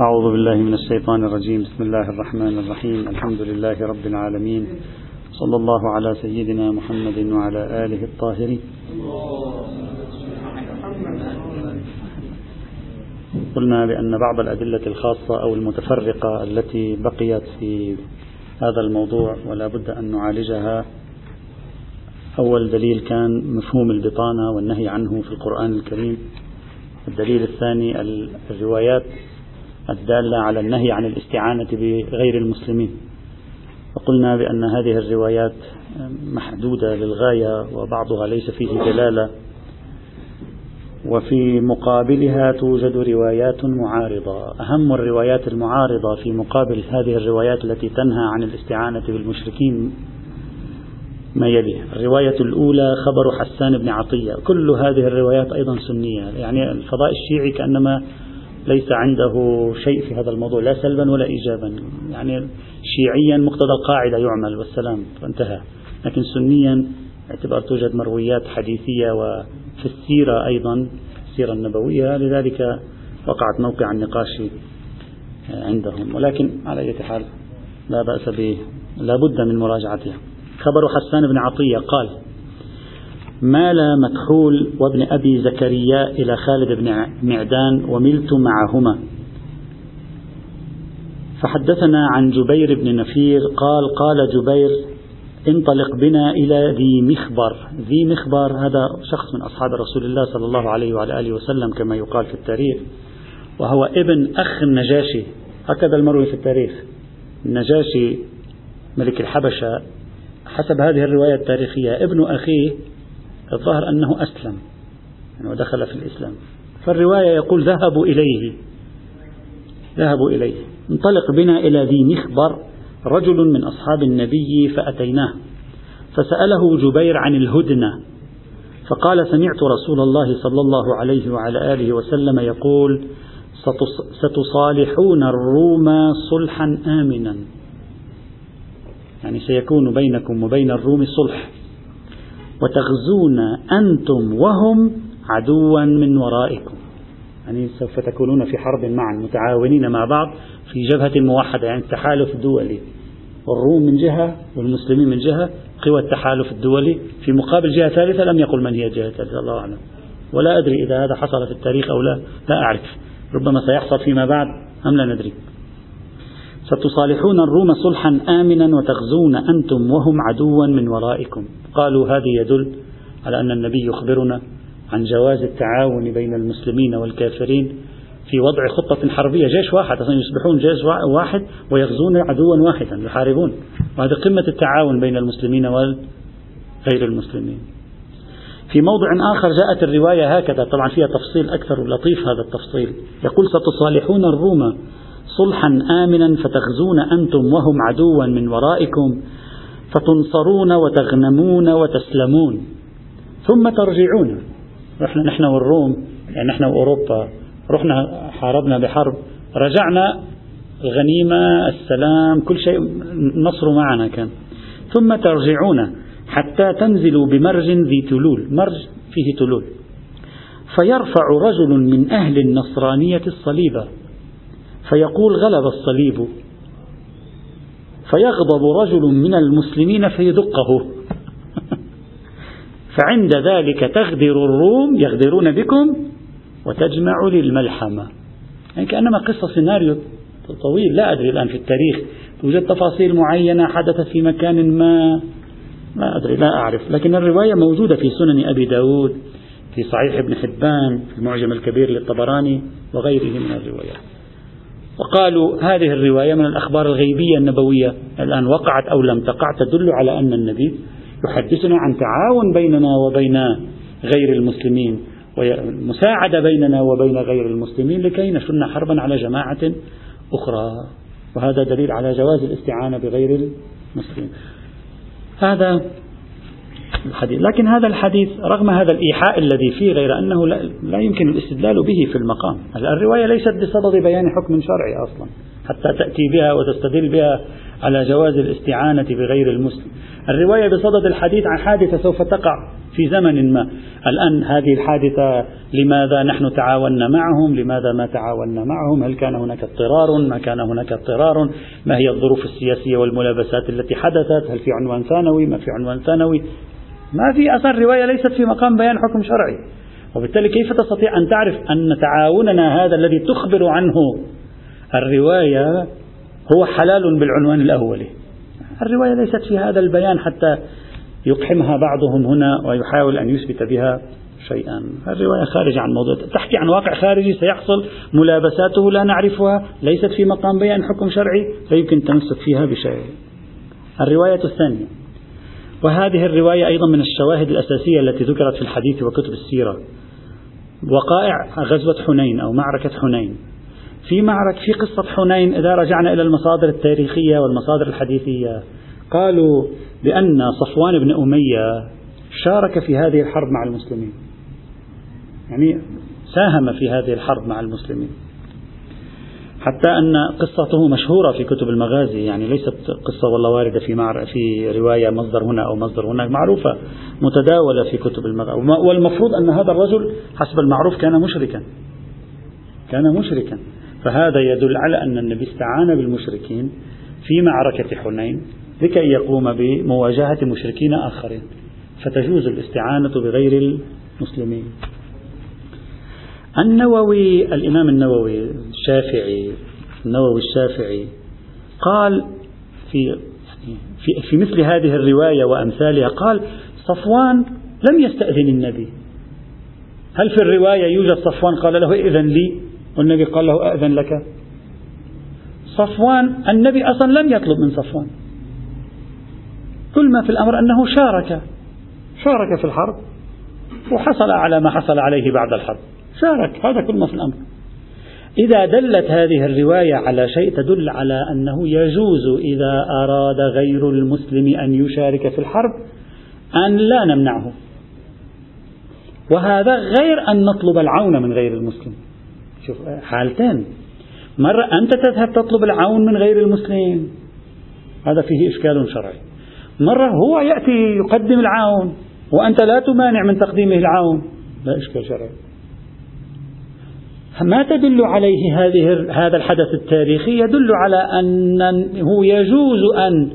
أعوذ بالله من الشيطان الرجيم. بسم الله الرحمن الرحيم. الحمد لله رب العالمين. صلى الله على سيدنا محمد وعلى آله الطاهرين. قلنا بأن بعض الأدلة الخاصة أو المتفرقة التي بقيت في هذا الموضوع ولا بد أن نعالجها. أول دليل كان مفهوم البطانة والنهي عنه في القرآن الكريم. الدليل الثاني الروايات الدالة على النهي عن الاستعانة بغير المسلمين. وقلنا بأن هذه الروايات محدودة للغاية وبعضها ليس فيه دلالة. وفي مقابلها توجد روايات معارضة. أهم الروايات المعارضة في مقابل هذه الروايات التي تنهى عن الاستعانة بالمشركين ما يلي الرواية الأولى خبر حسان بن عطية. كل هذه الروايات أيضا سنية. يعني الفضاء الشيعي كأنما ليس عنده شيء في هذا الموضوع لا سلبا ولا إيجابا. يعني شيعيا مقتضى القاعدة يعمل والسلام وانتهى. لكن سنيا اعتبار توجد مرويات حديثية وفي السيرة أيضا السيرة النبوية لذلك وقعت موقع النقاش عندهم. ولكن على أي حال لا بأس به لا بد من مراجعتها. خبر حسان بن عطية قال مال مكحول وابن أبي زكريا إلى خالد بن معدان وملت معهما. فحدثنا عن جبير بن نفير قال قال جبير انطلق بنا إلى ذي مخبر. ذي مخبر هذا شخص من أصحاب رسول الله صلى الله عليه وعلى آله وسلم كما يقال في التاريخ وهو ابن أخ النجاشي. هكذا المروي في التاريخ. النجاشي ملك الحبشة. حسب هذه الرواية التاريخية ابن أخيه الظاهر أنه أسلم يعني ودخل في الإسلام. فالرواية يقول ذهبوا إليه ذهبوا إليه. انطلق بنا إلى ذي مخبر رجل من أصحاب النبي فأتيناه. فسأله جبير عن الهدنة فقال سمعت رسول الله صلى الله عليه وعلى آله وسلم يقول ستصالحون الروم صلحا آمنا. يعني سيكون بينكم وبين الروم صلح. وتغزون أنتم وهم عدوا من ورائكم. يعني سوف تكونون في حرب معا متعاونين مع بعض في جبهة موحدة يعني التحالف الدولي. والروم من جهة والمسلمين من جهة قوى التحالف الدولي. في مقابل جهة ثالثة لم يقل من هي الجهة الثالثة الله أعلم. ولا أدري إذا هذا حصل في التاريخ أو لا لا أعرف. ربما سيحصل فيما بعد أم لا ندري. ستصالحون الروم صلحا آمنا وتغزون أنتم وهم عدوا من ورائكم. قالوا هذا يدل على أن النبي يخبرنا عن جواز التعاون بين المسلمين والكافرين في وضع خطة حربية. جيش واحد أصلا يصبحون جيش واحد ويغزون عدوا واحدا يحاربون. وهذه قمة التعاون بين المسلمين وغير المسلمين. في موضع آخر جاءت الرواية هكذا. طبعا فيها تفصيل أكثر لطيف هذا التفصيل. يقول ستصالحون الروم صلحا آمنا فتغزون أنتم وهم عدوا من ورائكم فتنصرون وتغنمون وتسلمون. ثم ترجعون. رحنا نحن والروم يعني نحن وأوروبا رحنا حاربنا بحرب رجعنا الغنيمة السلام كل شيء النصر معنا كان. ثم ترجعون حتى تنزلوا بمرج ذي تلول مرج فيه تلول. فيرفع رجل من أهل النصرانية الصليب فيقول غلب الصليب. فيغضب رجل من المسلمين فيدقه. فعند ذلك تغدر الروم يغدرون بكم وتجمع للملحمة. يعني كأنما قصة سيناريو طويل لا أدري الآن في التاريخ. توجد تفاصيل معينة حدثت في مكان ما ما أدري لا أعرف. لكن الرواية موجودة في سنن أبي داود في صحيح ابن حبان في المعجم الكبير للطبراني وغيره من الروايات. وقالوا هذه الرواية من الأخبار الغيبية النبوية. الآن وقعت أو لم تقع تدل على أن النبي يحدثنا عن تعاون بيننا وبين غير المسلمين ومساعدة بيننا وبين غير المسلمين لكي نشن حربا على جماعة أخرى. وهذا دليل على جواز الاستعانة بغير المسلمين. هذا الحديث. لكن هذا الحديث رغم هذا الإيحاء الذي فيه غير أنه لا, يمكن الاستدلال به في المقام. الرواية ليست بصدد بيان حكم شرعي أصلا حتى تأتي بها وتستدل بها على جواز الاستعانة بغير المسلم. الرواية بصدد الحديث عن حادثة سوف تقع في زمن ما. الآن هذه الحادثة لماذا نحن تعاوننا معهم؟ لماذا ما تعاوننا معهم؟ هل كان هناك اضطرار؟ ما كان هناك اضطرار؟ ما هي الظروف السياسية والملابسات التي حدثت؟ هل في عنوان ثانوي؟ ما في عنوان ثانوي؟ ما في أصلا رواية ليست في مقام بيان حكم شرعي. وبالتالي كيف تستطيع أن تعرف أن تعاوننا هذا الذي تخبر عنه الرواية هو حلال بالعنوان الأولي الرواية ليست في هذا البيان حتى يقحمها بعضهم هنا ويحاول أن يثبت بها شيئا. الرواية خارجة عن موضوع تحكي عن واقع خارجي سيحصل ملابساته لا نعرفها ليست في مقام بيان حكم شرعي لا يمكن التمسك فيها بشيء. الرواية الثانية. وهذه الرواية أيضا من الشواهد الأساسية التي ذكرت في الحديث وكتب السيرة. وقائع غزوة حنين أو معركة حنين. في معركة في قصة حنين إذا رجعنا إلى المصادر التاريخية والمصادر الحديثية قالوا بأن صفوان بن أمية شارك في هذه الحرب مع المسلمين. يعني ساهم في هذه الحرب مع المسلمين. حتى أن قصته مشهورة في كتب المغازي يعني ليست قصة والله واردة في معر في رواية مصدر هنا أو مصدر هناك معروفة متداولة في كتب المغازي والمفروض أن هذا الرجل حسب المعروف كان مشركا. كان مشركا. فهذا يدل على أن النبي استعان بالمشركين في معركة حنين لكي يقوم بمواجهة مشركين آخرين. فتجوز الاستعانة بغير المسلمين. النووي الإمام النووي الشافعي النووي الشافعي قال في في, في مثل هذه الرواية وأمثالها قال صفوان لم يستأذن النبي. هل في الرواية يوجد صفوان؟ قال له إذن لي. والنبي قال له أذن لك. صفوان النبي أصلا لم يطلب من صفوان. كل ما في الأمر أنه شارك. شارك في الحرب. وحصل على ما حصل عليه بعد الحرب. شارك هذا كل ما في الأمر. إذا دلت هذه الرواية على شيء تدل على أنه يجوز إذا أراد غير المسلم أن يشارك في الحرب أن لا نمنعه. وهذا غير أن نطلب العون من غير المسلم. شوف حالتين. مرة أنت تذهب تطلب العون من غير المسلم. هذا فيه إشكال شرعي. مرة هو يأتي يقدم العون وأنت لا تمانع من تقديمه العون. لا إشكال شرعي. ما تدل عليه هذه هذا الحدث التاريخي يدل على أنه يجوز أن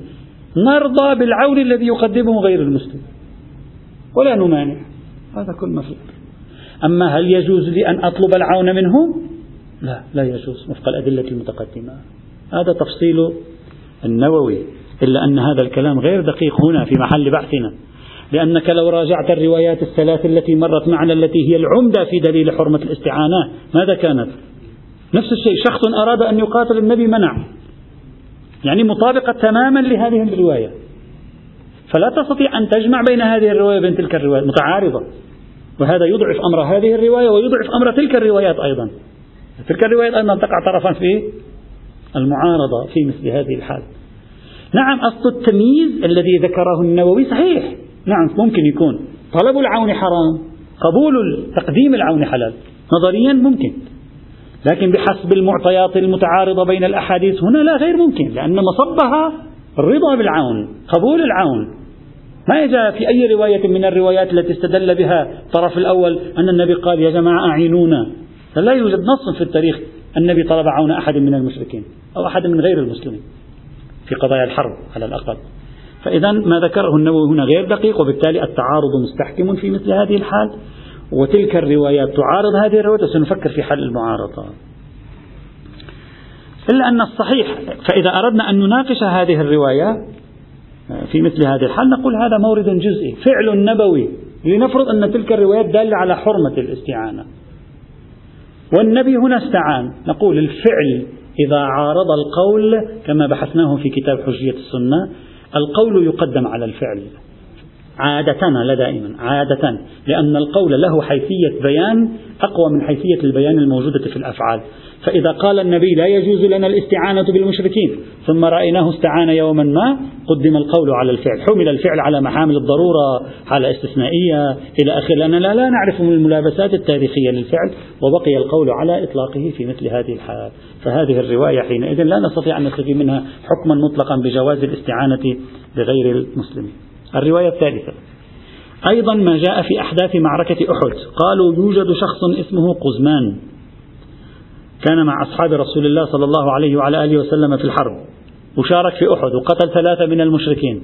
نرضى بالعون الذي يقدمه غير المسلم. ولا نمانع. هذا كل ما فيه أما هل يجوز لي أن أطلب العون منه؟ لا لا يجوز وفق الأدلة المتقدمة. هذا تفصيل النووي إلا أن هذا الكلام غير دقيق هنا في محل بحثنا لأنك لو راجعت الروايات الثلاث التي مرت معنا التي هي العمدة في دليل حرمة الاستعانة ماذا كانت؟ نفس الشيء شخص أراد أن يقاتل النبي منع. يعني مطابقة تماما لهذه الرواية. فلا تستطيع أن تجمع بين هذه الرواية وبين تلك الرواية متعارضة. وهذا يضعف أمر هذه الرواية ويضعف أمر تلك الروايات أيضا. تلك الروايات أيضا تقع طرفا في المعارضة في مثل هذه الحال. نعم أصل التمييز الذي ذكره النووي صحيح. نعم ممكن يكون. طلب العون حرام قبول تقديم العون حلال. نظريا ممكن. لكن بحسب المعطيات المتعارضة بين الأحاديث هنا لا غير ممكن لأن مصبها الرضا بالعون قبول العون. ما جاء في أي رواية من الروايات التي استدل بها الطرف الأول أن النبي قال يا جماعة أعينونا. لا يوجد نص في التاريخ النبي طلب عون أحد من المشركين أو أحد من غير المسلمين في قضايا الحرب على الأقل. فإذا ما ذكره النووي هنا غير دقيق وبالتالي التعارض مستحكم في مثل هذه الحال. وتلك الروايات تعارض هذه الروايات وسنفكر في حل المعارضة. إلا أن الصحيح فإذا أردنا أن نناقش هذه الرواية في مثل هذه الحال نقول هذا مورد جزئي فعل نبوي لنفرض أن تلك الروايات دالة على حرمة الاستعانة. والنبي هنا استعان. نقول الفعل إذا عارض القول كما بحثناه في كتاب حجية السنة القول يقدم على الفعل. عادة لا دائما عادة لأن القول له حيثية بيان أقوى من حيثية البيان الموجودة في الأفعال. فإذا قال النبي لا يجوز لنا الاستعانة بالمشركين ثم رأيناه استعان يوما ما قدم القول على الفعل. حمل الفعل على محامل الضرورة على استثنائية إلى آخره لأننا لا نعرف من الملابسات التاريخية للفعل وبقي القول على إطلاقه في مثل هذه الحال. فهذه الرواية حينئذ لا نستطيع أن نستفيد منها حكما مطلقا بجواز الاستعانة بغير المسلمين. الرواية الثالثة. أيضا ما جاء في أحداث معركة أحد. قالوا يوجد شخص اسمه قزمان. كان مع أصحاب رسول الله صلى الله عليه وعلى آله وسلم في الحرب. وشارك في أحد وقتل ثلاثة من المشركين.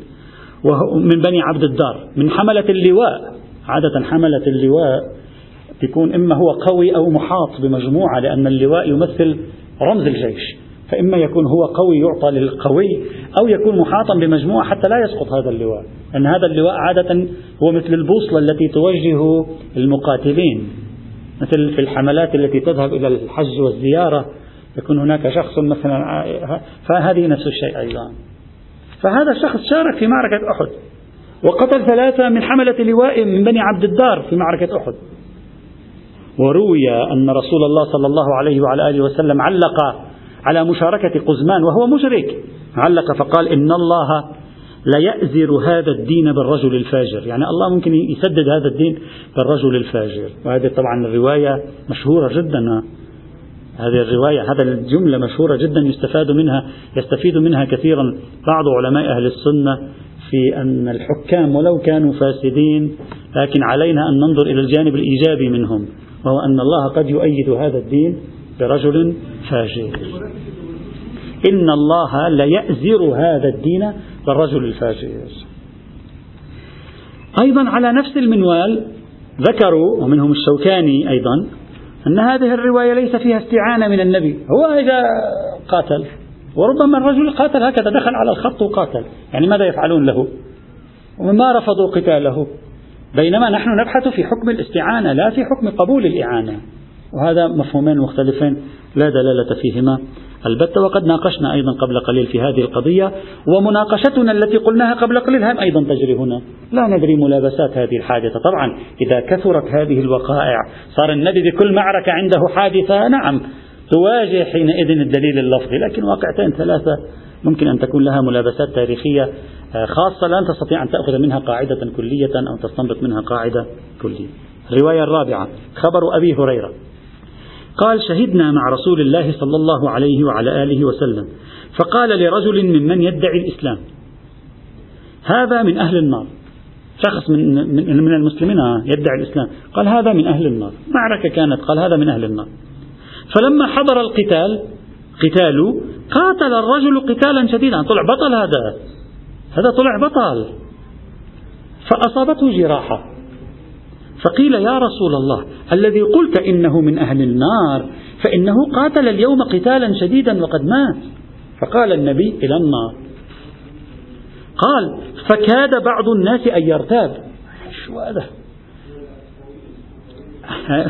من بني عبد الدار. من حملة اللواء. عادة حملة اللواء تكون إما هو قوي أو محاط بمجموعة لأن اللواء يمثل رمز الجيش. فإما يكون هو قوي يعطى للقوي أو يكون محاطا بمجموعة حتى لا يسقط هذا اللواء. أن هذا اللواء عادة هو مثل البوصلة التي توجه المقاتلين. مثل في الحملات التي تذهب إلى الحج والزيارة يكون هناك شخص مثلا فهذه نفس الشيء أيضا. فهذا الشخص شارك في معركة أحد وقتل ثلاثة من حملة لواء من بني عبد الدار في معركة أحد. وروي أن رسول الله صلى الله عليه وعلى آله وسلم علق على مشاركة قزمان وهو مشرك. علق فقال إن الله لا يأزر هذا الدين بالرجل الفاجر. يعني الله ممكن يسدد هذا الدين بالرجل الفاجر. وهذه طبعا الرواية مشهورة جدا. هذه الرواية هذا الجملة مشهورة جدا يستفاد منها يستفيد منها كثيرا بعض علماء أهل السنة في أن الحكام ولو كانوا فاسدين لكن علينا أن ننظر إلى الجانب الإيجابي منهم وهو أن الله قد يؤيد هذا الدين برجل فاجر. إن الله ليأزر هذا الدين بالرجل الفاجر أيضا على نفس المنوال ذكروا ومنهم الشوكاني أيضا أن هذه الرواية ليس فيها استعانة من النبي. هو إذا قاتل وربما الرجل قاتل هكذا دخل على الخط وقاتل. يعني ماذا يفعلون له؟ وما رفضوا قتاله. بينما نحن نبحث في حكم الاستعانة لا في حكم قبول الإعانة. وهذا مفهومين مختلفين لا دلالة فيهما. البتة وقد ناقشنا أيضا قبل قليل في هذه القضية ومناقشتنا التي قلناها قبل قليل هم أيضا تجري هنا. لا ندري ملابسات هذه الحادثة. طبعا إذا كثرت هذه الوقائع صار النبي بكل معركة عنده حادثة. نعم تواجه حينئذ الدليل اللفظي لكن واقعتين ثلاثة ممكن أن تكون لها ملابسات تاريخية آه، خاصة لا تستطيع أن تأخذ منها قاعدة كلية أو تستنبط منها قاعدة كلية. الرواية الرابعة خبر أبي هريرة. قال شهدنا مع رسول الله صلى الله عليه وعلى آله وسلم. فقال لرجل ممن يدعي الإسلام هذا من أهل النار. شخص من, من, من المسلمين يدعي الإسلام. قال هذا من أهل النار. معركة كانت قال هذا من أهل النار. فلما حضر القتال قتال قاتل الرجل قتالا شديدا. طلع بطل هذا. هذا طلع بطل. فأصابته جراحة. فقيل يا رسول الله الذي قلت إنه من أهل النار فإنه قاتل اليوم قتالا شديدا وقد مات. فقال النبي إلى النار. قال فكاد بعض الناس أن يرتاب. شو هذا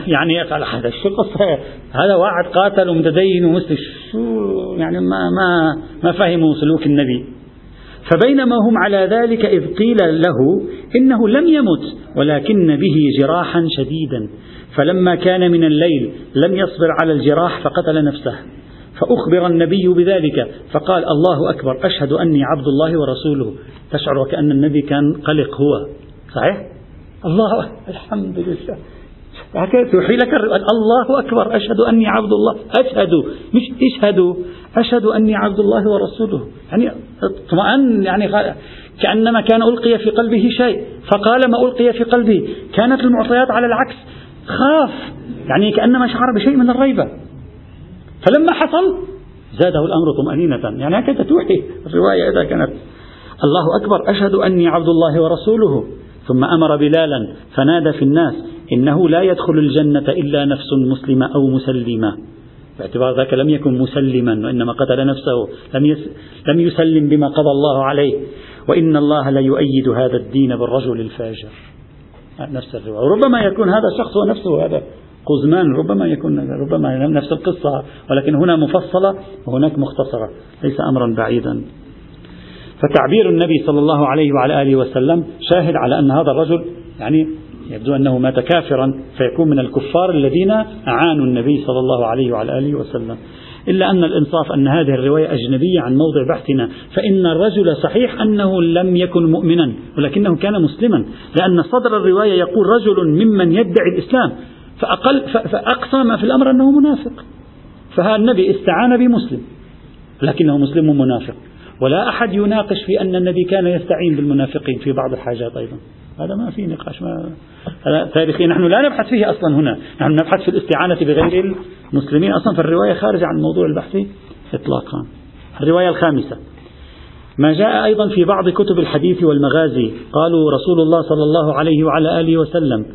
يعني قال هذا شو القصة هذا واحد قاتل ومتدين ومسلم. شو يعني ما ما ما فهموا سلوك النبي؟ فبينما هم على ذلك إذ قيل له إنه لم يمت ولكن به جراحا شديدا فلما كان من الليل لم يصبر على الجراح فقتل نفسه فأخبر النبي بذلك فقال الله أكبر أشهد أني عبد الله ورسوله تشعر وكأن النبي كان قلق هو صحيح؟ الله الحمد لله هكذا توحي لك الله أكبر. أشهد أني عبد الله. أشهد. مش اشهدوا أشهد أني عبد الله ورسوله. يعني اطمأن. يعني كأنما كان ألقي في قلبه شيء. فقال ما ألقي في قلبه كانت المعطيات على العكس. خاف. يعني كأنما شعر بشيء من الريبة. فلما حصل زاده الأمر طمأنينة. يعني هكذا توحي. الرواية إذا كانت. الله أكبر. أشهد أني عبد الله ورسوله. ثم أمر بلالا. فنادى في الناس. إنه لا يدخل الجنة إلا نفس مسلمة أو مسلمة. باعتبار ذاك لم يكن مسلما وإنما قتل نفسه لم, يس لم يسلم بما قضى الله عليه. وإن الله لا يؤيد هذا الدين بالرجل الفاجر. نفس الرواية. وربما يكون هذا الشخص هو نفسه هذا قزمان ربما يكون ربما نفس القصة ولكن هنا مفصلة وهناك مختصرة. ليس أمرا بعيدا. فتعبير النبي صلى الله عليه وعلى آله وسلم شاهد على أن هذا الرجل يعني يبدو أنه مات كافرا فيكون من الكفار الذين أعانوا النبي صلى الله عليه وعلى آله وسلم. إلا أن الإنصاف أن هذه الرواية أجنبية عن موضع بحثنا فإن الرجل صحيح أنه لم يكن مؤمنا ولكنه كان مسلما. لأن صدر الرواية يقول رجل ممن يدعي الإسلام فأقل فأقصى ما في الأمر أنه منافق. فها النبي استعان بمسلم لكنه مسلم منافق. ولا أحد يناقش في أن النبي كان يستعين بالمنافقين في بعض الحاجات أيضا. هذا ما في نقاش ما هذا تاريخي. نحن لا نبحث فيه أصلا هنا. نحن نبحث في الاستعانة بغير المسلمين أصلا فالرواية خارجة عن موضوع البحث إطلاقا. الرواية الخامسة. ما جاء أيضا في بعض كتب الحديث والمغازي قالوا رسول الله صلى الله عليه وعلى آله وسلم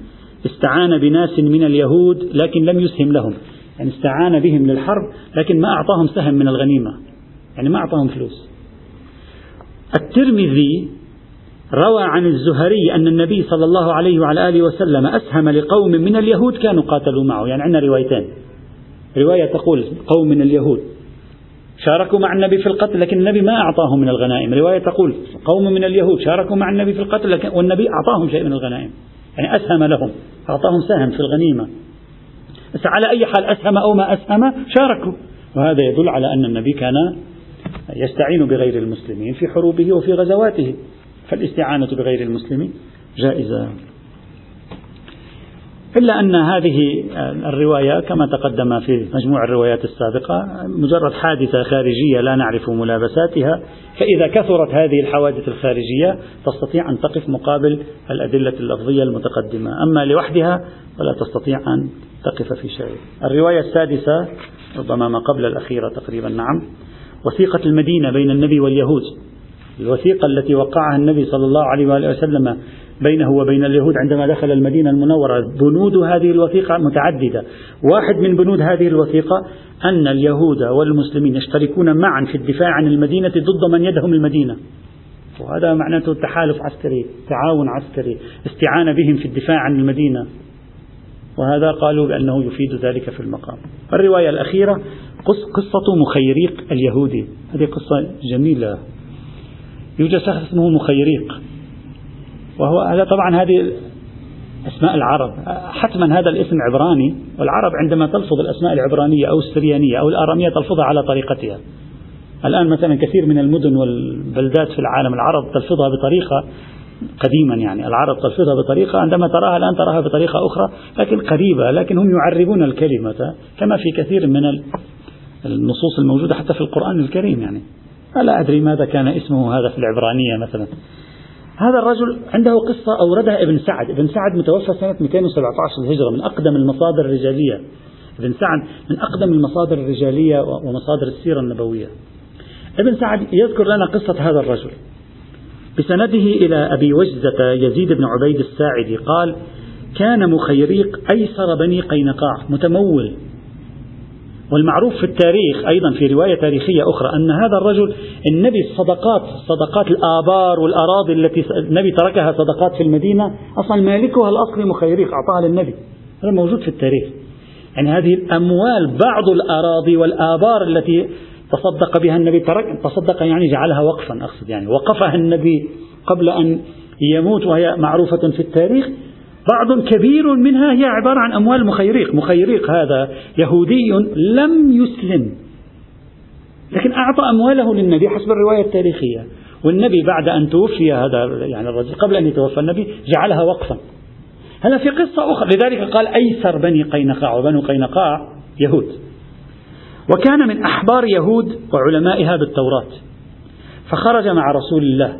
استعان بناس من اليهود لكن لم يسهم لهم. يعني استعان بهم للحرب لكن ما أعطاهم سهم من الغنيمة. يعني ما أعطاهم فلوس. الترمذي روى عن الزهري أن النبي صلى الله عليه وعلى آله وسلم أسهم لقوم من اليهود كانوا قاتلوا معه. يعني عندنا روايتين. رواية تقول قوم من اليهود. شاركوا مع النبي في القتل لكن النبي ما أعطاهم من الغنائم. رواية تقول قوم من اليهود شاركوا مع النبي في القتل لكن والنبي أعطاهم شيء من الغنائم. يعني أسهم لهم. أعطاهم سهم في الغنيمة. بس على أي حال أسهم أو ما أسهم شاركوا. وهذا يدل على أن النبي كان يستعين بغير المسلمين في حروبه وفي غزواته. فالاستعانة بغير المسلمين جائزة. إلا أن هذه الرواية كما تقدم في مجموع الروايات السابقة مجرد حادثة خارجية لا نعرف ملابساتها فإذا كثرت هذه الحوادث الخارجية تستطيع أن تقف مقابل الأدلة اللفظية المتقدمة. أما لوحدها فلا تستطيع أن تقف في شيء. الرواية السادسة ربما ما قبل الأخيرة تقريبا نعم وثيقة المدينة بين النبي واليهود. الوثيقة التي وقعها النبي صلى الله عليه وآله وسلم بينه وبين اليهود عندما دخل المدينة المنورة. بنود هذه الوثيقة متعددة. واحد من بنود هذه الوثيقة أن اليهود والمسلمين يشتركون معا في الدفاع عن المدينة ضد من يدهم المدينة. وهذا معناته تحالف عسكري تعاون عسكري استعانة بهم في الدفاع عن المدينة. وهذا قالوا بأنه يفيد ذلك في المقام. الرواية الأخيرة قصة مخيريق اليهودي. هذه قصة جميلة. يوجد شخص اسمه مخيريق وهو هذا طبعا هذه أسماء العرب. حتما هذا الاسم عبراني والعرب عندما تلفظ الأسماء العبرانية أو السريانية أو الآرامية تلفظها على طريقتها. الآن مثلا كثير من المدن والبلدات في العالم العرب تلفظها بطريقة قديما يعني. العرب تلفظها بطريقة عندما تراها الآن تراها بطريقة أخرى لكن قريبة لكن هم يعربون الكلمة كما في كثير من النصوص الموجودة حتى في القرآن الكريم يعني. ألا أدري ماذا كان اسمه هذا في العبرانية مثلا. هذا الرجل عنده قصة أوردها ابن سعد. ابن سعد متوفى سنة 217 الهجرة من أقدم المصادر الرجالية. ابن سعد من أقدم المصادر الرجالية ومصادر السيرة النبوية. ابن سعد يذكر لنا قصة هذا الرجل. بسنده إلى أبي وجزة يزيد بن عبيد الساعدي قال كان مخيريق أيسر بني قينقاع متمول. والمعروف في التاريخ أيضا في رواية تاريخية أخرى أن هذا الرجل النبي الصدقات صدقات الآبار والأراضي التي النبي تركها صدقات في المدينة أصلا مالكها الأصلي مخيريق أعطاها للنبي. هذا موجود في التاريخ. يعني هذه الأموال بعض الأراضي والآبار التي تصدق بها النبي ترك تصدق يعني جعلها وقفا أقصد يعني وقفها النبي قبل أن يموت وهي معروفة في التاريخ. بعض كبير منها هي عبارة عن أموال مخيريق. مخيريق هذا يهودي لم يسلم. لكن أعطى أمواله للنبي حسب الرواية التاريخية. والنبي بعد أن توفي هذا يعني الرجل قبل أن يتوفى النبي جعلها وقفا. هذا في قصة أخرى. لذلك قال أيسر بني قينقاع وبنو قينقاع يهود. وكان من أحبار يهود وعلمائها بالتوراة. فخرج مع رسول الله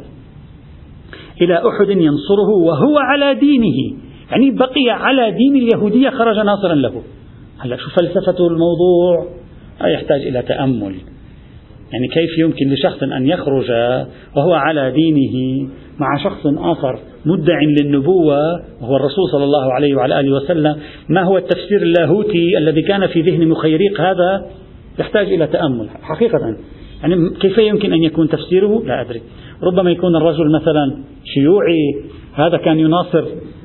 إلى أحد ينصره وهو على دينه. يعني بقي على دين اليهودية خرج ناصرا له. هلا شو فلسفة الموضوع؟ يحتاج إلى تأمل. يعني كيف يمكن لشخص أن يخرج وهو على دينه مع شخص آخر مدع للنبوة وهو الرسول صلى الله عليه وعلى آله وسلم؟ ما هو التفسير اللاهوتي الذي كان في ذهن مخيريق هذا؟ يحتاج إلى تأمل حقيقة. يعني كيف يمكن أن يكون تفسيره؟ لا أدري. ربما يكون الرجل مثلا شيوعي هذا كان يناصر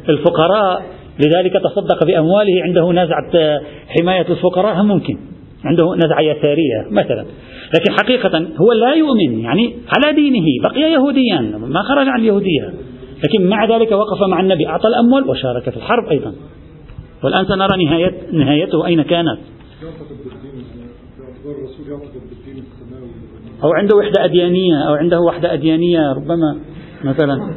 الفقراء لذلك تصدق بأمواله عنده نزعة حماية الفقراء هم ممكن. عنده نزعة يسارية مثلا. لكن حقيقة هو لا يؤمن يعني على دينه بقي يهوديا ما خرج عن اليهودية لكن مع ذلك وقف مع النبي أعطى الأموال وشارك في الحرب أيضا. والآن سنرى نهاية نهايته أين كانت. أو عنده وحدة أديانية أو عنده وحدة أديانية ربما مثلا.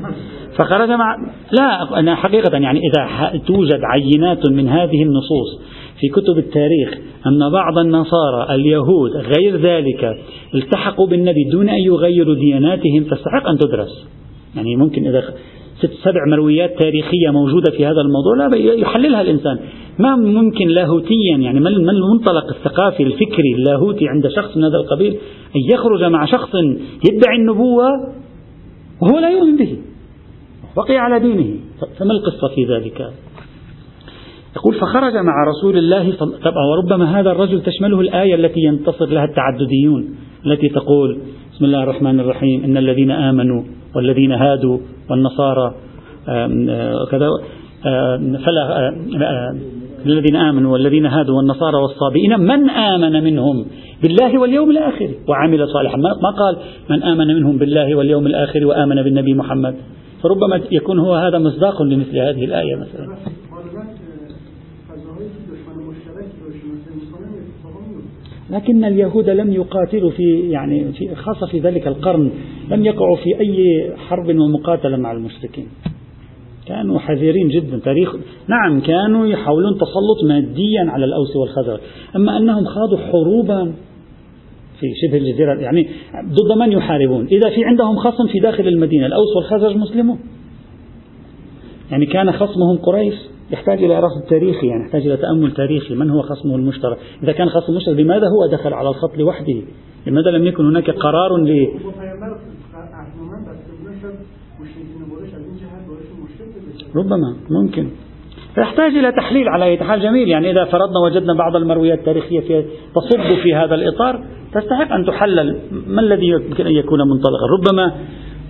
فخرج مع لا أنا حقيقة يعني إذا توجد عينات من هذه النصوص في كتب التاريخ أن بعض النصارى اليهود غير ذلك التحقوا بالنبي دون أن يغيروا دياناتهم تستحق أن تدرس. يعني ممكن إذا ست سبع مرويات تاريخية موجودة في هذا الموضوع لا يحللها الإنسان. ما ممكن لاهوتيا يعني ما المنطلق الثقافي الفكري اللاهوتي عند شخص من هذا القبيل أن يخرج مع شخص يدعي النبوة وهو لا يؤمن به. بقي على دينه. فما القصة في ذلك؟ يقول فخرج مع رسول الله طبعا وربما هذا الرجل تشمله الآية التي ينتصر لها التعدديون التي تقول بسم الله الرحمن الرحيم إن الذين آمنوا والذين هادوا والنصارى كذا فلا الذين آمنوا والذين هادوا والنصارى والصابئين من آمن منهم؟ بالله واليوم الآخر وعمل صالحا. ما قال من آمن منهم بالله واليوم الآخر وآمن بالنبي محمد؟ فربما يكون هو هذا مصداق لمثل هذه الآية مثلا. لكن اليهود لم يقاتلوا في يعني في خاصة في ذلك القرن لم يقعوا في أي حرب ومقاتلة مع المشركين. كانوا حذرين جدا. تاريخ نعم كانوا يحاولون تسلط ماديا على الأوس والخزرج. أما أنهم خاضوا حروبا في شبه الجزيرة يعني ضد من يحاربون؟ إذا في عندهم خصم في داخل المدينة الأوس والخزرج مسلمون. يعني كان خصمهم قريش يحتاج إلى رصد تاريخي يعني يحتاج إلى تأمل تاريخي. من هو خصمه المشترك إذا كان خصم مشترك لماذا هو دخل على الخط لوحده؟ لماذا لم يكن هناك قرار ل ربما ممكن. فيحتاج إلى تحليل على أي حال جميل. يعني إذا فرضنا وجدنا بعض المرويات التاريخية في تصب في هذا الإطار تستحق أن تحلل ما الذي يمكن أن يكون منطلقا. ربما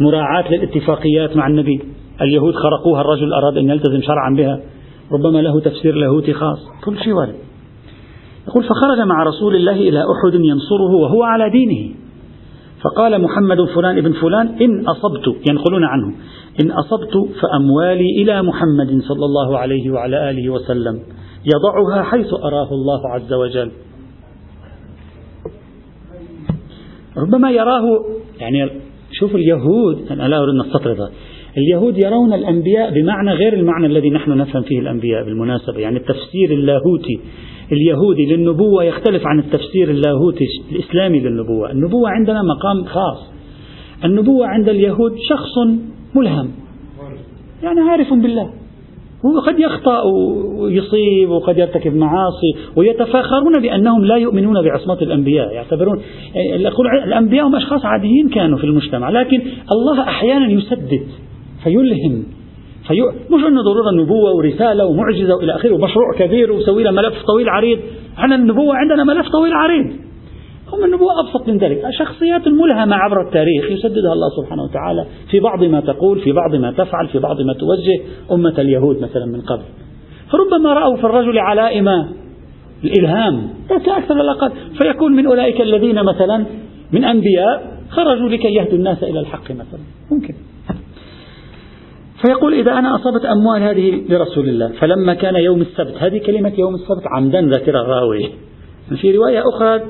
مراعاة للاتفاقيات مع النبي. اليهود خرقوها الرجل أراد أن يلتزم شرعا بها. ربما له تفسير لاهوتي خاص. كل شيء وارد. يقول فخرج مع رسول الله إلى أحد ينصره وهو على دينه. فقال محمد فلان ابن فلان إن أصبت ينقلون عنه إن أصبت فأموالي إلى محمد صلى الله عليه وعلى آله وسلم يضعها حيث أراه الله عز وجل. ربما يراه يعني شوف اليهود أنا لا أريد أن أستطرد. اليهود يرون الأنبياء بمعنى غير المعنى الذي نحن نفهم فيه الأنبياء بالمناسبة يعني التفسير اللاهوتي. اليهودي للنبوة يختلف عن التفسير اللاهوتي الإسلامي للنبوة. النبوة عندنا مقام خاص. النبوة عند اليهود شخص ملهم. يعني عارف بالله. هو قد يخطأ ويصيب وقد يرتكب معاصي ويتفاخرون بأنهم لا يؤمنون بعصمة الأنبياء. يعتبرون الأنبياء هم أشخاص عاديين كانوا في المجتمع لكن الله أحيانا يسدد فيلهم. في مش أنه ضرورة نبوة ورسالة ومعجزة وإلى آخره ومشروع كبير وسوي له ملف طويل عريض. إحنا النبوة عندنا ملف طويل عريض. هم النبوة أبسط من ذلك. شخصيات ملهمة عبر التاريخ يسددها الله سبحانه وتعالى في بعض ما تقول في بعض ما تفعل في بعض ما توجه أمة اليهود مثلا من قبل. فربما رأوا في الرجل علائم الإلهام أكثر ولا أقل فيكون من أولئك الذين مثلا من أنبياء خرجوا لكي يهدوا الناس إلى الحق مثلا. ممكن. فيقول إذا أنا أصبت أموال هذه لرسول الله فلما كان يوم السبت هذه كلمة يوم السبت عمدا ذاكرة الراوي. في رواية أخرى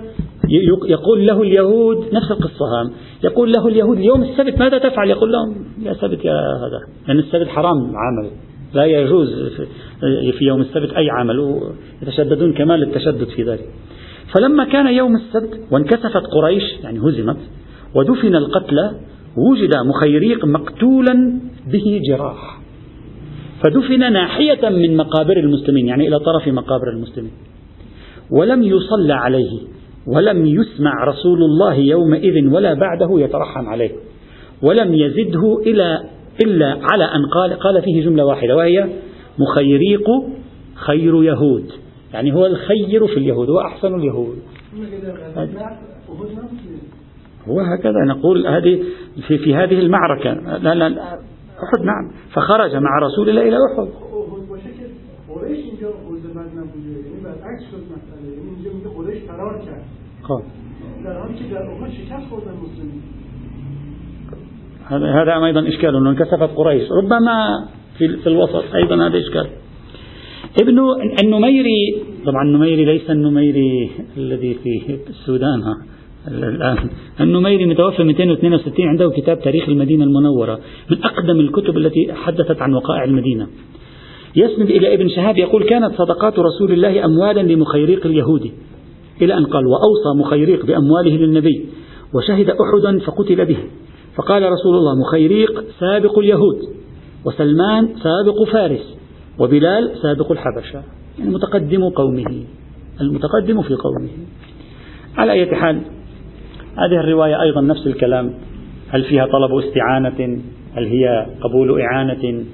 يقول له اليهود نفس القصة هم يقول له اليهود يوم السبت ماذا تفعل؟ يقول لهم يا سبت يا هذا لأن السبت حرام عمل لا يجوز في يوم السبت أي عمل يتشددون كمال التشدد في ذلك. فلما كان يوم السبت وانكسفت قريش يعني هزمت ودفن القتلى وجد مخيريق مقتولا به جراح. فدفن ناحية من مقابر المسلمين يعني إلى طرف مقابر المسلمين. ولم يصلى عليه ولم يسمع رسول الله يومئذ ولا بعده يترحم عليه. ولم يزده إلى إلا على أن قال قال فيه جملة واحدة وهي مخيريق خير يهود. يعني هو الخير في اليهود هو أحسن اليهود. وهكذا نقول هذه في, في هذه المعركة. لا لا أحد نعم. فخرج مع رسول الله إلى أحد. هذا هذا أيضا إشكال أنه انكسفت قريش. ربما في, في الوسط أيضا هذا إشكال. ابن النميري طبعا النميري ليس النميري الذي في السودان ها. الآن. النميري متوفى 262 عنده كتاب تاريخ المدينة المنورة من أقدم الكتب التي حدثت عن وقائع المدينة. يسند إلى ابن شهاب يقول كانت صدقات رسول الله أموالا لمخيريق اليهود. إلى أن قال وأوصى مخيريق بأمواله للنبي وشهد أحدا فقتل به. فقال رسول الله مخيريق سابق اليهود وسلمان سابق فارس وبلال سابق الحبشة. يعني متقدم قومه المتقدم في قومه. على أي حال هذه الرواية أيضا نفس الكلام. هل فيها طلب استعانة؟ هل هي قبول إعانة؟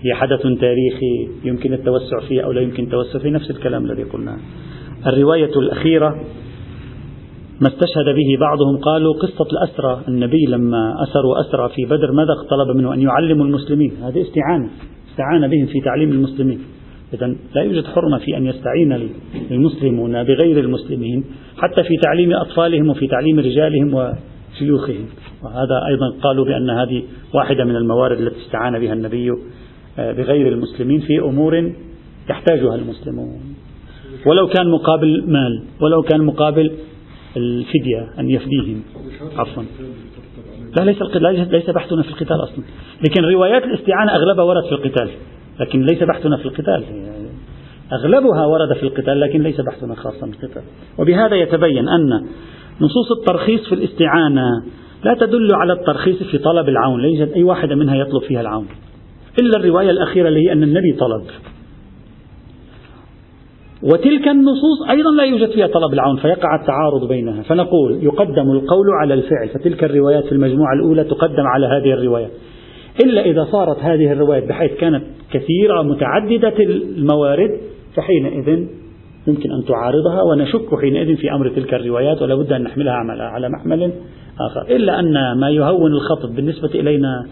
هي حدث تاريخي يمكن التوسع فيه أو لا يمكن التوسع فيه؟ نفس الكلام الذي قلناه الرواية الأخيرة ما استشهد به بعضهم قالوا قصة الأسرى. النبي لما أسروا أسرى في بدر ماذا طلب منه؟ أن يعلموا المسلمين. هذه استعانة. استعان بهم في تعليم المسلمين. إذا لا يوجد حرمة في أن يستعين المسلمون بغير المسلمين. حتى في تعليم أطفالهم وفي تعليم رجالهم وشيوخهم. وهذا أيضا قالوا بأن هذه واحدة من الموارد التي استعان بها النبي آه، بغير المسلمين في أمور يحتاجها المسلمون. ولو كان مقابل مال ولو كان مقابل الفدية أن يفديهم. عفوا. لا ليس ليس بحثنا في القتال أصلا. لكن روايات الاستعانة أغلبها ورد في القتال لكن ليس بحثنا في القتال. أغلبها ورد في القتال لكن ليس بحثنا خاصا بالقتال. وبهذا يتبين أن نصوص الترخيص في الاستعانة لا تدل على الترخيص في طلب العون يوجد أي واحدة منها يطلب فيها العون. إلا الرواية الأخيرة اللي هي أن النبي طلب. وتلك النصوص أيضا لا يوجد فيها طلب العون فيقع التعارض بينها. فنقول يقدم القول على الفعل فتلك الروايات في المجموعة الأولى تقدم على هذه الروايات إلا إذا صارت هذه الروايات بحيث كانت كثيرة متعددة الموارد فحينئذ يمكن أن تعارضها ونشك حينئذ في أمر تلك الروايات ولا بد أن نحملها على محمل آخر. إلا أن ما يهون الخطب بالنسبة إلينا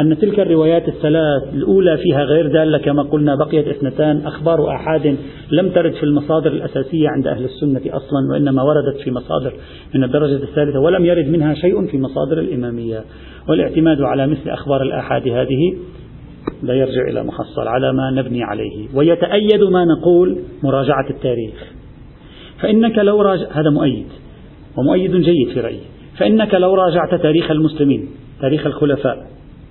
أن تلك الروايات الثلاث الأولى فيها غير دالة كما قلنا بقيت اثنتان أخبار أحاد لم ترد في المصادر الأساسية عند أهل السنة أصلا وإنما وردت في مصادر من الدرجة الثالثة ولم يرد منها شيء في مصادر الإمامية. والإعتماد على مثل أخبار الآحاد هذه لا يرجع إلى محصل على ما نبني عليه ويتأيد ما نقول مراجعة التاريخ. فإنك لو راجع هذا مؤيد ومؤيد جيد في رأيي. فإنك لو راجعت تاريخ المسلمين تاريخ الخلفاء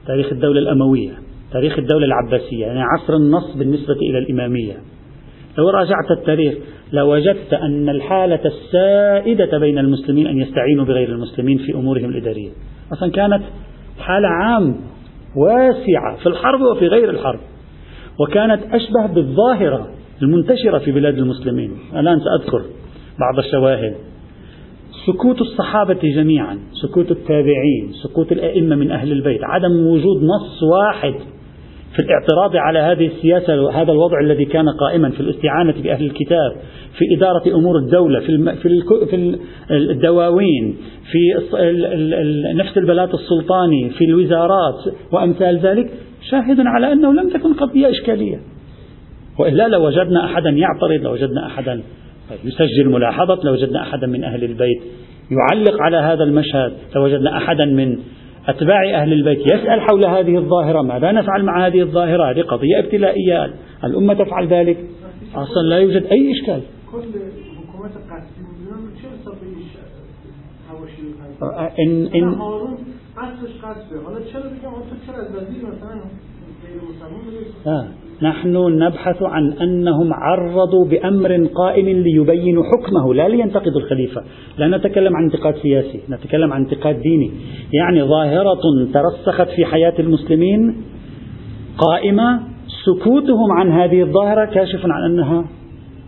تاريخ الدولة الأموية تاريخ الدولة العباسية يعني عصر النص بالنسبة إلى الإمامية لو راجعت التاريخ لوجدت أن الحالة السائدة بين المسلمين أن يستعينوا بغير المسلمين في أمورهم الإدارية. أصلا كانت حالة عام واسعة في الحرب وفي غير الحرب. وكانت أشبه بالظاهرة المنتشرة في بلاد المسلمين. الآن سأذكر بعض الشواهد. سكوت الصحابة جميعا سكوت التابعين سكوت الأئمة من أهل البيت عدم وجود نص واحد في الاعتراض على هذه السياسة هذا الوضع الذي كان قائما في الاستعانة بأهل الكتاب في إدارة أمور الدولة في في الدواوين في نفس البلاط السلطاني في الوزارات وأمثال ذلك شاهد على أنه لم تكن قضية إشكالية. وإلا لوجدنا أحدا يعترض لوجدنا أحدا يسجل ملاحظة لوجدنا أحدا من أهل البيت يعلق على هذا المشهد لوجدنا أحدا من أتباع أهل البيت يسأل حول هذه الظاهرة ماذا نفعل مع هذه الظاهرة؟ هذه قضية ابتلائية الأمة تفعل ذلك؟ أصلا لا يوجد أي إشكال. إن إن آه. نحن نبحث عن أنهم عرضوا بأمر قائم ليبينوا حكمه لا لينتقدوا الخليفة. لا نتكلم عن انتقاد سياسي نتكلم عن انتقاد ديني. يعني ظاهرة ترسخت في حياة المسلمين قائمة سكوتهم عن هذه الظاهرة كاشف عن أنها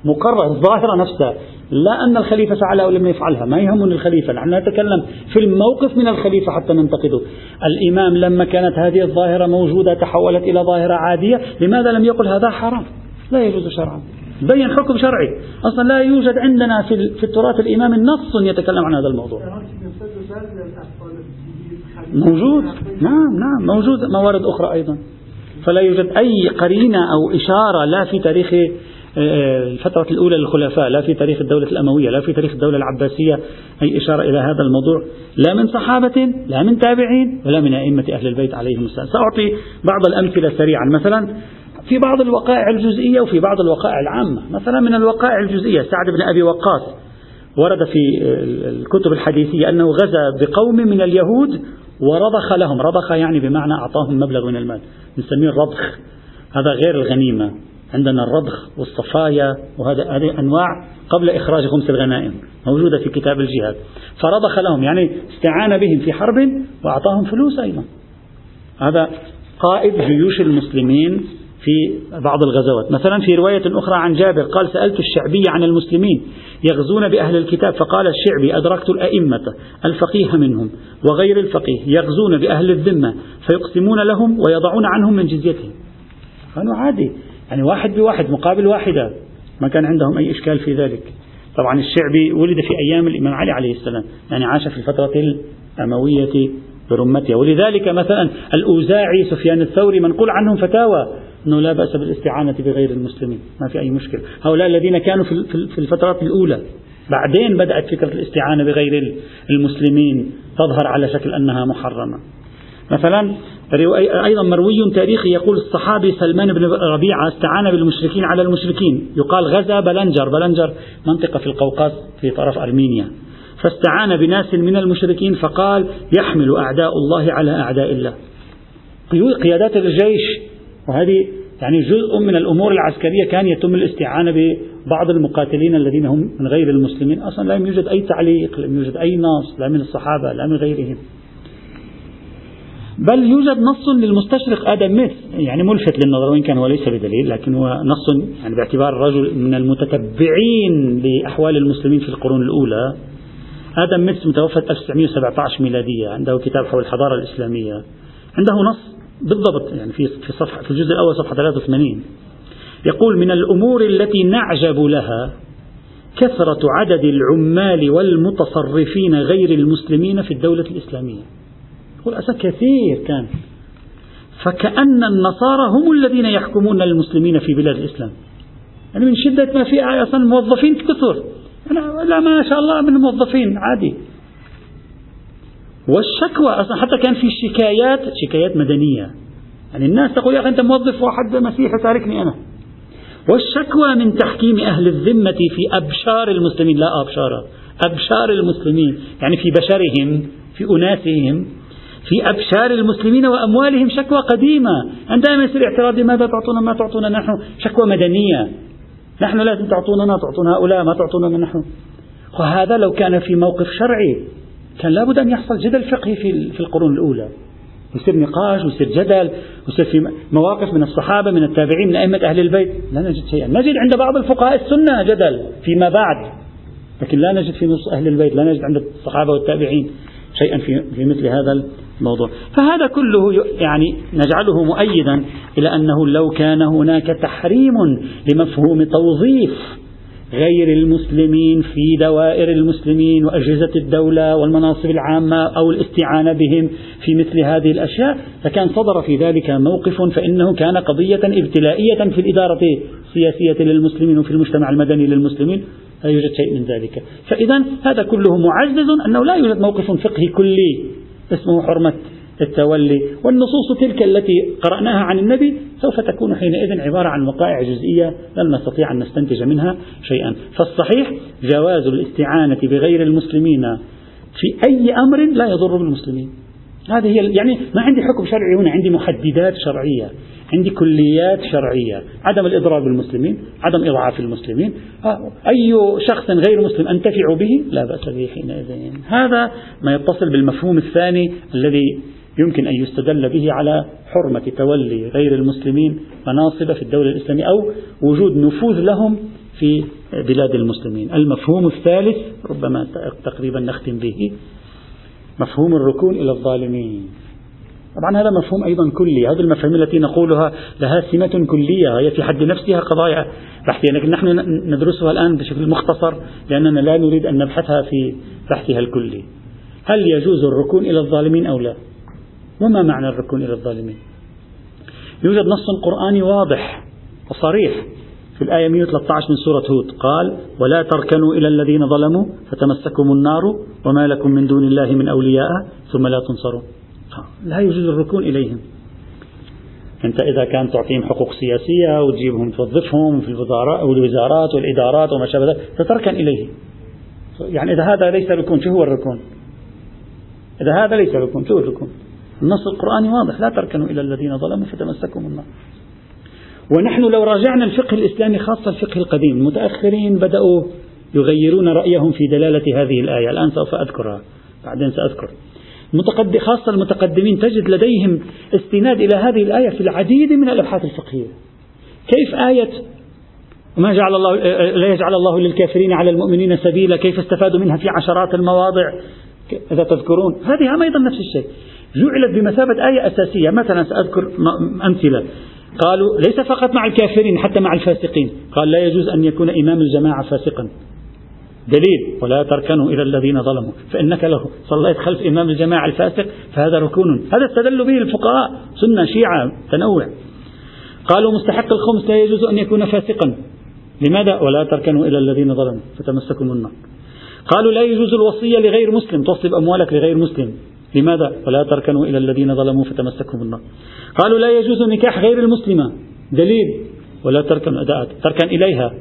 مقرر الظاهرة نفسها لا أن الخليفة فعلها أو لم يفعلها. ما يهمني الخليفة نحن نتكلم في الموقف من الخليفة حتى ننتقده. الإمام لما كانت هذه الظاهرة موجودة تحولت إلى ظاهرة عادية لماذا لم يقل هذا حرام؟ لا يجوز شرعا. بين حكم شرعي. أصلا لا يوجد عندنا في, في التراث الإمامي نص يتكلم عن هذا الموضوع. موجود. نعم نعم موجود. موارد أخرى أيضا. فلا يوجد أي قرينة أو إشارة لا في تاريخ الفترة الأولى للخلفاء لا في تاريخ الدولة الأموية لا في تاريخ الدولة العباسية أي إشارة إلى هذا الموضوع لا من صحابة لا من تابعين ولا من أئمة أهل البيت عليهم السلام. سأعطي بعض الأمثلة سريعا. مثلا في بعض الوقائع الجزئية وفي بعض الوقائع العامة. مثلا من الوقائع الجزئية سعد بن أبي وقاص ورد في الكتب الحديثية أنه غزا بقوم من اليهود ورضخ لهم. رضخ يعني بمعنى أعطاهم مبلغ من المال. نسميه الرضخ. هذا غير الغنيمة. عندنا الرضخ والصفايا وهذا هذه أنواع قبل إخراج خمس الغنائم موجودة في كتاب الجهاد. فرضخ لهم يعني استعان بهم في حرب وأعطاهم فلوس أيضا. هذا قائد جيوش المسلمين في بعض الغزوات. مثلا في رواية أخرى عن جابر قال سألت الشعبي عن المسلمين يغزون بأهل الكتاب فقال الشعبي أدركت الأئمة الفقيه منهم وغير الفقيه يغزون بأهل الذمة فيقسمون لهم ويضعون عنهم من جزيتهم. كانوا عادي يعني واحد بواحد مقابل واحدة. ما كان عندهم أي إشكال في ذلك. طبعا الشعبي ولد في أيام الإمام علي عليه السلام يعني عاش في الفترة الأموية برمتها ولذلك مثلا الأوزاعي سفيان الثوري منقول عنهم فتاوى أنه لا بأس بالاستعانة بغير المسلمين. ما في أي مشكلة. هؤلاء الذين كانوا في الفترات الأولى بعدين بدأت فكرة الاستعانة بغير المسلمين تظهر على شكل أنها محرمة. مثلا أيضا مروي تاريخي يقول الصحابي سلمان بن ربيعة استعان بالمشركين على المشركين. يقال غزا بلنجر. بلنجر منطقة في القوقاز في طرف أرمينيا. فاستعان بناس من المشركين فقال يحمل أعداء الله على أعداء الله. قيادات الجيش وهذه يعني جزء من الأمور العسكرية كان يتم الاستعانة ببعض المقاتلين الذين هم من غير المسلمين. أصلا لم يوجد أي تعليق لم يوجد أي نص لا من الصحابة لا من غيرهم. بل يوجد نص للمستشرق آدم ميث. يعني ملفت للنظر وإن كان هو ليس بدليل لكن هو نص يعني باعتبار الرجل من المتتبعين لأحوال المسلمين في القرون الأولى. آدم ميث متوفى 1917 ميلادية عنده كتاب حول الحضارة الإسلامية. عنده نص بالضبط يعني في في صفحة في الجزء الأول صفحة 83 يقول من الأمور التي نعجب لها كثرة عدد العمال والمتصرفين غير المسلمين في الدولة الإسلامية. يقول كثير كان. فكأن النصارى هم الذين يحكمون المسلمين في بلاد الإسلام. يعني من شدة ما في أصلا موظفين كثر. لا ما شاء الله من الموظفين عادي. والشكوى أصلا حتى كان في شكايات شكايات مدنية. يعني الناس تقول يا أخي أنت موظف واحد مسيحي تاركني أنا. والشكوى من تحكيم أهل الذمة في أبشار المسلمين لا أبشار أبشار المسلمين. يعني في بشرهم في أناسهم. في أبشار المسلمين وأموالهم شكوى قديمة. عندما يصير اعتراض لماذا تعطونا ما تعطونا نحن شكوى مدنية. نحن لازم تعطوننا تعطون هؤلاء ما تعطوننا نحن. وهذا لو كان في موقف شرعي كان لابد أن يحصل جدل فقهي في القرون الأولى. يصير نقاش ويصير جدل ويصير في مواقف من الصحابة من التابعين من أئمة أهل البيت. لا نجد شيئا. نجد عند بعض الفقهاء السنة جدل فيما بعد. لكن لا نجد في نص أهل البيت لا نجد عند الصحابة والتابعين شيئا في, في مثل هذا الموضوع فهذا كله يعني نجعله مؤيدا إلى أنه لو كان هناك تحريم لمفهوم توظيف غير المسلمين في دوائر المسلمين وأجهزة الدولة والمناصب العامة أو الاستعانة بهم في مثل هذه الأشياء فكان صدر في ذلك موقف فإنه كان قضية ابتلائية في الإدارة السياسية للمسلمين وفي المجتمع المدني للمسلمين. لا يوجد شيء من ذلك. فإذا هذا كله معزز أنه لا يوجد موقف فقهي كلي. اسمه حرمة التولي. والنصوص تلك التي قرأناها عن النبي سوف تكون حينئذ عبارة عن وقائع جزئية لن نستطيع أن نستنتج منها شيئا. فالصحيح جواز الاستعانة بغير المسلمين في أي أمر لا يضر بالمسلمين. هذه هي يعني ما عندي حكم شرعي هنا عندي محددات شرعية. عندي كليات شرعية. عدم الإضرار بالمسلمين عدم إضعاف المسلمين. آه، أي شخص غير مسلم أنتفع به؟ لا بأس به حينئذ. هذا ما يتصل بالمفهوم الثاني الذي يمكن أن يستدل به على حرمة تولي غير المسلمين مناصب في الدولة الإسلامية أو وجود نفوذ لهم في بلاد المسلمين. المفهوم الثالث ربما تقريبا نختم به مفهوم الركون إلى الظالمين. طبعا هذا مفهوم أيضا كلي. هذه المفاهيم التي نقولها لها سمة كلية هي في حد نفسها قضايا بحثية لكن نحن ندرسها الآن بشكل مختصر لأننا لا نريد أن نبحثها في بحثها الكلي. هل يجوز الركون إلى الظالمين أو لا؟ وما معنى الركون إلى الظالمين؟ يوجد نص قرآني واضح وصريح في الآية 113 من سورة هود. قال ولا تركنوا إلى الذين ظلموا فتمسكم النار وما لكم من دون الله من أولياء ثم لا تنصرون. لا يجوز الركون إليهم. أنت إذا كان تعطيهم حقوق سياسية وتجيبهم توظفهم في الوزارات والإدارات وما شابه ذلك تتركن إليه يعني إذا هذا ليس ركون شو هو الركون؟ إذا هذا ليس ركون شو الركون؟ النص القرآني واضح لا تركنوا إلى الذين ظلموا فتمسكم النار. ونحن لو راجعنا الفقه الإسلامي خاصة الفقه القديم المتأخرين بدأوا يغيرون رأيهم في دلالة هذه الآية. الآن سوف أذكرها. بعدين سأذكر. خاصة المتقدمين تجد لديهم استناد إلى هذه الآية في العديد من الأبحاث الفقهية. كيف آية ما جعل الله لا يجعل الله للكافرين على المؤمنين سبيلا؟ كيف استفادوا منها في عشرات المواضع؟ إذا تذكرون. هذه أيضا نفس الشيء. جعلت بمثابة آية أساسية. مثلا سأذكر أمثلة. قالوا ليس فقط مع الكافرين حتى مع الفاسقين. قال لا يجوز أن يكون إمام الجماعة فاسقا. دليل ولا تركنوا إلى الذين ظلموا فإنك له صليت خلف إمام الجماعة الفاسق فهذا ركون. هذا استدل به الفقهاء سنة شيعة تنوع. قالوا مستحق الخمس لا يجوز أن يكون فاسقا. لماذا؟ ولا تركنوا إلى الذين ظلموا فتمسكوا النار. قالوا لا يجوز الوصية لغير مسلم تصلب أموالك لغير مسلم. لماذا؟ ولا تركنوا إلى الذين ظلموا فتمسكوا بالنار قالوا لا يجوز نكاح غير المسلمة. دليل. ولا تركن أداءات تركن إليها.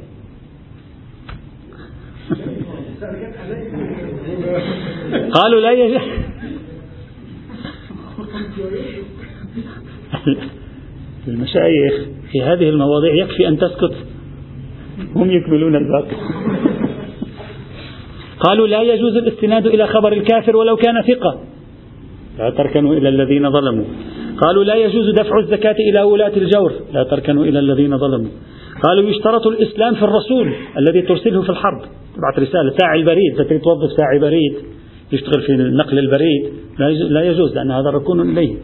قالوا لا يجوز المشايخ في هذه المواضيع يكفي أن تسكت. هم يكملون الباقي. قالوا لا يجوز الاستناد إلى خبر الكافر ولو كان ثقة. لا تركنوا إلى الذين ظلموا. قالوا لا يجوز دفع الزكاة إلى ولاة الجور. لا تركنوا إلى الذين ظلموا. قالوا يشترط الإسلام في الرسول الذي ترسله في الحرب. تبعت رسالة. ساعي البريد. تريد توظف ساعي بريد يشتغل في نقل البريد لا يجوز لأن هذا ركون إليه.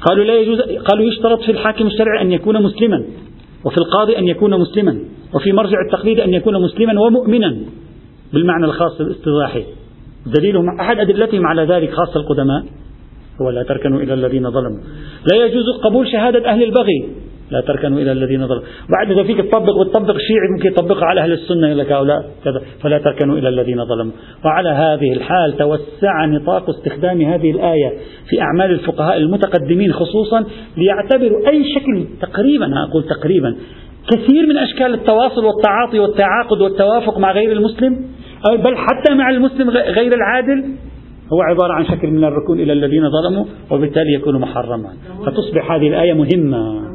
قالوا لا يجوز قالوا يشترط في الحاكم الشرعي أن يكون مسلما وفي القاضي أن يكون مسلما وفي مرجع التقليد أن يكون مسلما ومؤمنا بالمعنى الخاص الاصطلاحي دليلهم أحد أدلتهم على ذلك خاصة القدماء ولا تركنوا إلى الذين ظلموا. لا يجوز قبول شهادة أهل البغي لا تركنوا إلى الذين ظلموا. بعد إذا فيك تطبق وتطبق شيعي ممكن يطبقها على أهل السنة لك هؤلاء كذا. فلا تركنوا إلى الذين ظلموا. وعلى هذه الحال توسع نطاق استخدام هذه الآية في أعمال الفقهاء المتقدمين خصوصا ليعتبروا أي شكل تقريبا أقول تقريبا كثير من أشكال التواصل والتعاطي والتعاقد والتوافق مع غير المسلم بل حتى مع المسلم غير العادل هو عبارة عن شكل من الركون إلى الذين ظلموا وبالتالي يكون محرما. فتصبح هذه الآية مهمة.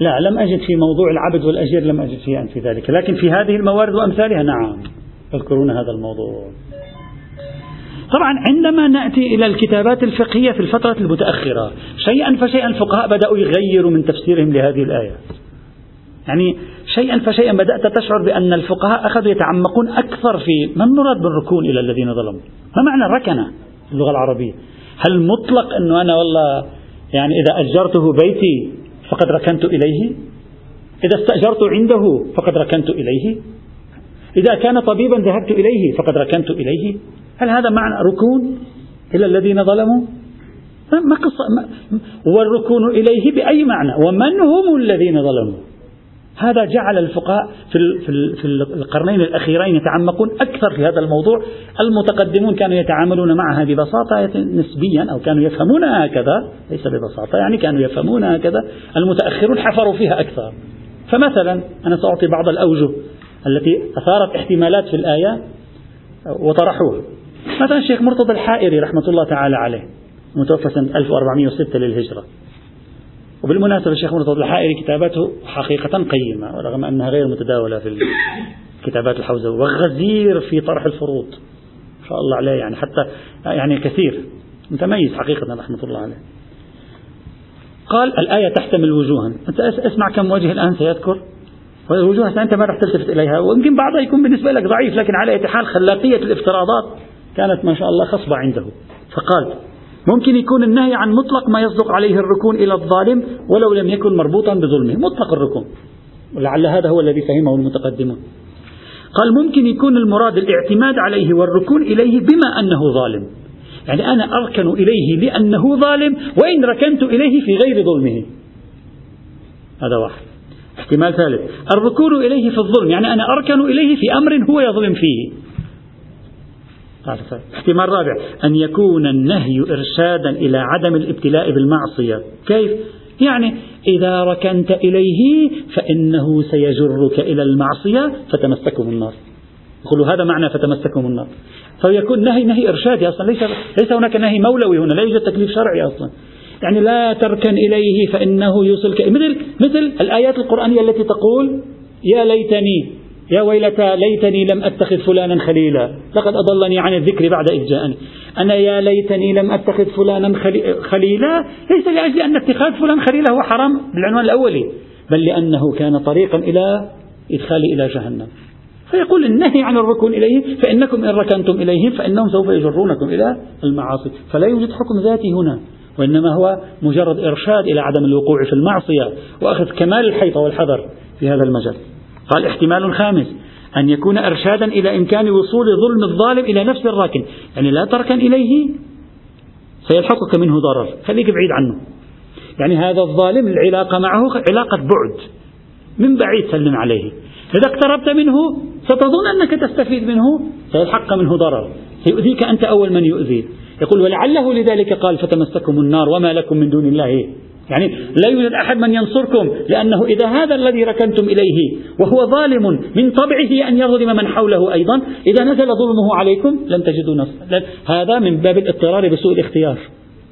لا لم أجد في موضوع العبد والأجير لم أجد شيئا في ذلك لكن في هذه الموارد وأمثالها نعم يذكرون هذا الموضوع. طبعا عندما نأتي إلى الكتابات الفقهية في الفترة المتأخرة شيئا فشيئا الفقهاء بدأوا يغيروا من تفسيرهم لهذه الآية. يعني شيئا فشيئا بدأت تشعر بأن الفقهاء أخذوا يتعمقون أكثر في ما المراد بالركون إلى الذين ظلموا؟ ما معنى الركنة اللغة العربية؟ هل مطلق أنه أنا والله يعني إذا أجرته بيتي فقد ركنت إليه. إذا استأجرت عنده فقد ركنت إليه. إذا كان طبيبا ذهبت إليه فقد ركنت إليه. هل هذا معنى ركون إلى الذين ظلموا؟ ما قصة ما والركون إليه بأي معنى؟ ومن هم الذين ظلموا؟ هذا جعل الفقهاء في في القرنين الأخيرين يتعمقون أكثر في هذا الموضوع، المتقدمون كانوا يتعاملون معها ببساطه نسبيا أو كانوا يفهمونها هكذا، ليس ببساطة يعني كانوا يفهمونها هكذا، المتأخرون حفروا فيها أكثر. فمثلا أنا سأعطي بعض الأوجه التي أثارت احتمالات في الآية وطرحوها. مثلا الشيخ مرتضى الحائري رحمة الله تعالى عليه متوفى سنة 1406 للهجرة. وبالمناسبة الشيخ مرتضى الحائري كتاباته حقيقة قيمة رغم أنها غير متداولة في الكتابات الحوزوية وغزير في طرح الفروض. ما شاء الله عليه يعني حتى يعني كثير. متميز حقيقة رحمة الله عليه. قال الآية تحتمل وجوها. أنت اسمع كم وجه الآن سيذكر. والوجوه أنت ما راح تلتفت إليها ويمكن بعضها يكون بالنسبة لك ضعيف لكن على أي حال خلاقية الافتراضات كانت ما شاء الله خصبة عنده. فقال ممكن يكون النهي عن مطلق ما يصدق عليه الركون إلى الظالم ولو لم يكن مربوطا بظلمه. مطلق الركون. ولعل هذا هو الذي فهمه المتقدمون. قال ممكن يكون المراد الاعتماد عليه والركون إليه بما أنه ظالم. يعني أنا أركن إليه لأنه ظالم وإن ركنت إليه في غير ظلمه. هذا واحد. احتمال ثالث. الركون إليه في الظلم. يعني أنا أركن إليه في أمر هو يظلم فيه. احتمال رابع أن يكون النهي إرشادا إلى عدم الابتلاء بالمعصية. كيف؟ يعني إذا ركنت إليه فإنه سيجرك إلى المعصية فتمسكه النار. يقول هذا معنى فتمسكهم النار. فيكون نهي نهي إرشادي أصلا. ليس, ليس هناك نهي مولوي هنا لا يوجد تكليف شرعي أصلا. يعني لا تركن إليه فإنه يوصلك. مثل مثل الآيات القرآنية التي تقول يا ليتني يا ويلتى ليتني لم أتخذ فلانا خليلا. لقد أضلني عن الذكر بعد إذ جاءني. أنا يا ليتني لم أتخذ فلانا خليلا. ليس لأجل أن اتخاذ فلان خليلا هو حرام بالعنوان الأولي. بل لأنه كان طريقا إلى إدخالي إلى جهنم. فيقول النهي عن الركون إليه فإنكم إن ركنتم إليهم فإنهم سوف يجرونكم إلى المعاصي. فلا يوجد حكم ذاتي هنا وإنما هو مجرد إرشاد إلى عدم الوقوع في المعصية. وأخذ كمال الحيطة والحذر في هذا المجال. قال احتمال خامس أن يكون إرشادا إلى إمكان وصول ظلم الظالم إلى نفس الراكن يعني لا تركن إليه سيلحقك منه ضرر. خليك بعيد عنه. يعني هذا الظالم العلاقة معه علاقة بعد من بعيد سلم عليه. إذا اقتربت منه ستظن أنك تستفيد منه سيلحق منه ضرر. سيؤذيك أنت أول من يؤذي يقول ولعله لذلك قال فتمسكم النار وما لكم من دون الله يعني لا يوجد أحد من ينصركم لأنه إذا هذا الذي ركنتم إليه وهو ظالم من طبعه أن يظلم من حوله أيضا إذا نزل ظلمه عليكم لن تجدوا نصر هذا من باب الاضطرار بسوء الاختيار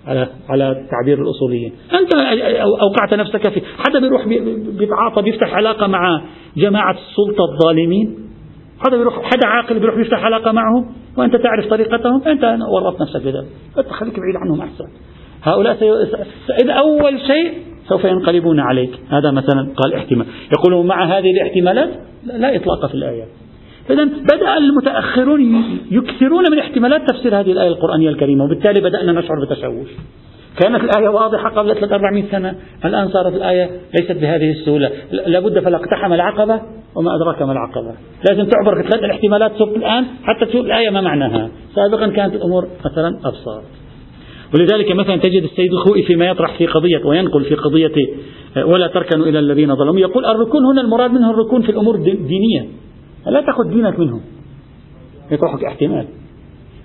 على على تعبير الأصوليين، أنت أوقعت نفسك في حدا بيروح بيتعاطى بيفتح علاقة مع جماعة السلطه الظالمين؟ حدا بيروح حدا عاقل بيروح يفتح علاقة معهم؟ وأنت تعرف طريقتهم؟ أنت ورطت نفسك بذلك، خليك بعيد عنهم أحسن. هؤلاء إذا أول شيء سوف ينقلبون عليك. هذا مثلا قال احتمال. يقولون مع هذه الاحتمالات لا إطلاق في الآيات. إذا بدأ المتأخرون يكثرون من احتمالات تفسير هذه الآية القرآنية الكريمة وبالتالي بدأنا نشعر بتشوش. كانت الآية واضحة قبل 400 سنة الآن صارت الآية ليست بهذه السهولة. لابد فلا اقتحم العقبة وما أدراك ما العقبة. لازم تعبر ثلاث الاحتمالات صرت الآن حتى تشوف الآية ما معناها. سابقا كانت الأمور مثلا أبسط. ولذلك مثلا تجد السيد الخوئي فيما يطرح في قضية وينقل في قضية ولا تركنوا إلى الذين ظلموا يقول الركون هنا المراد منه الركون في الأمور الدينية لا تأخذ دينك منهم. يطرحك احتمال.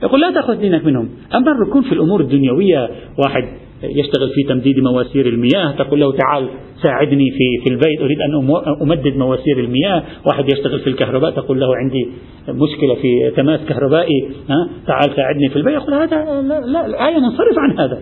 يقول لا تأخذ دينك منهم. أما الركون في الأمور الدنيوية واحد يشتغل في تمديد مواسير المياه. تقول له تعال ساعدني في في البيت. أريد أن أمدد مواسير المياه، واحد يشتغل في الكهرباء. تقول له عندي مشكلة في تماس كهربائي. ها؟ تعال ساعدني في البيت. يقول هذا لا, لا الآية ننصرف عن هذا.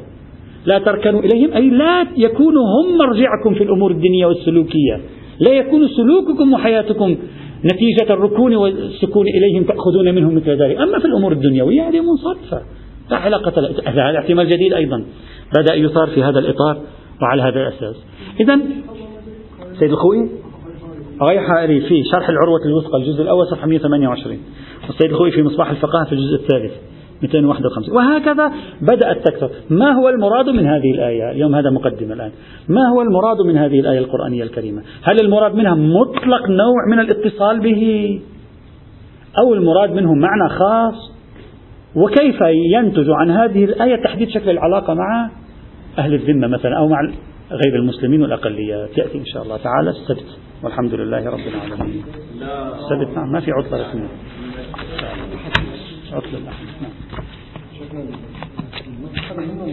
لا تركنوا إليهم. أي لا يكونوا هم مرجعكم في الأمور الدينيه والسلوكية، لا يكون سلوككم وحياتكم نتيجة الركون والسكون إليهم. تأخذون منهم مثل ذلك. أما في الأمور الدنيوية هذه منصرفة. لا علاقة هذا احتمال جديد أيضا. بدأ يثار في هذا الإطار وعلى هذا الأساس. إذا سيد الخوئي غير حائري في شرح العروة الوثقى الجزء الأول صفحة 128 والسيد الخوئي في مصباح الفقهاء في الجزء الثالث 251 وهكذا بدأت تكثر ما هو المراد من هذه الآية؟ اليوم هذا مقدمة الآن. ما هو المراد من هذه الآية القرآنية الكريمة؟ هل المراد منها مطلق نوع من الاتصال به؟ أو المراد منه معنى خاص؟ وكيف ينتج عن هذه الآية تحديد شكل العلاقة مع أهل الذمة مثلا أو مع غير المسلمين والأقليات؟ يأتي إن شاء الله تعالى السبت والحمد لله رب العالمين. السبت نعم ما في عطلة رسمية. عطلة نعم.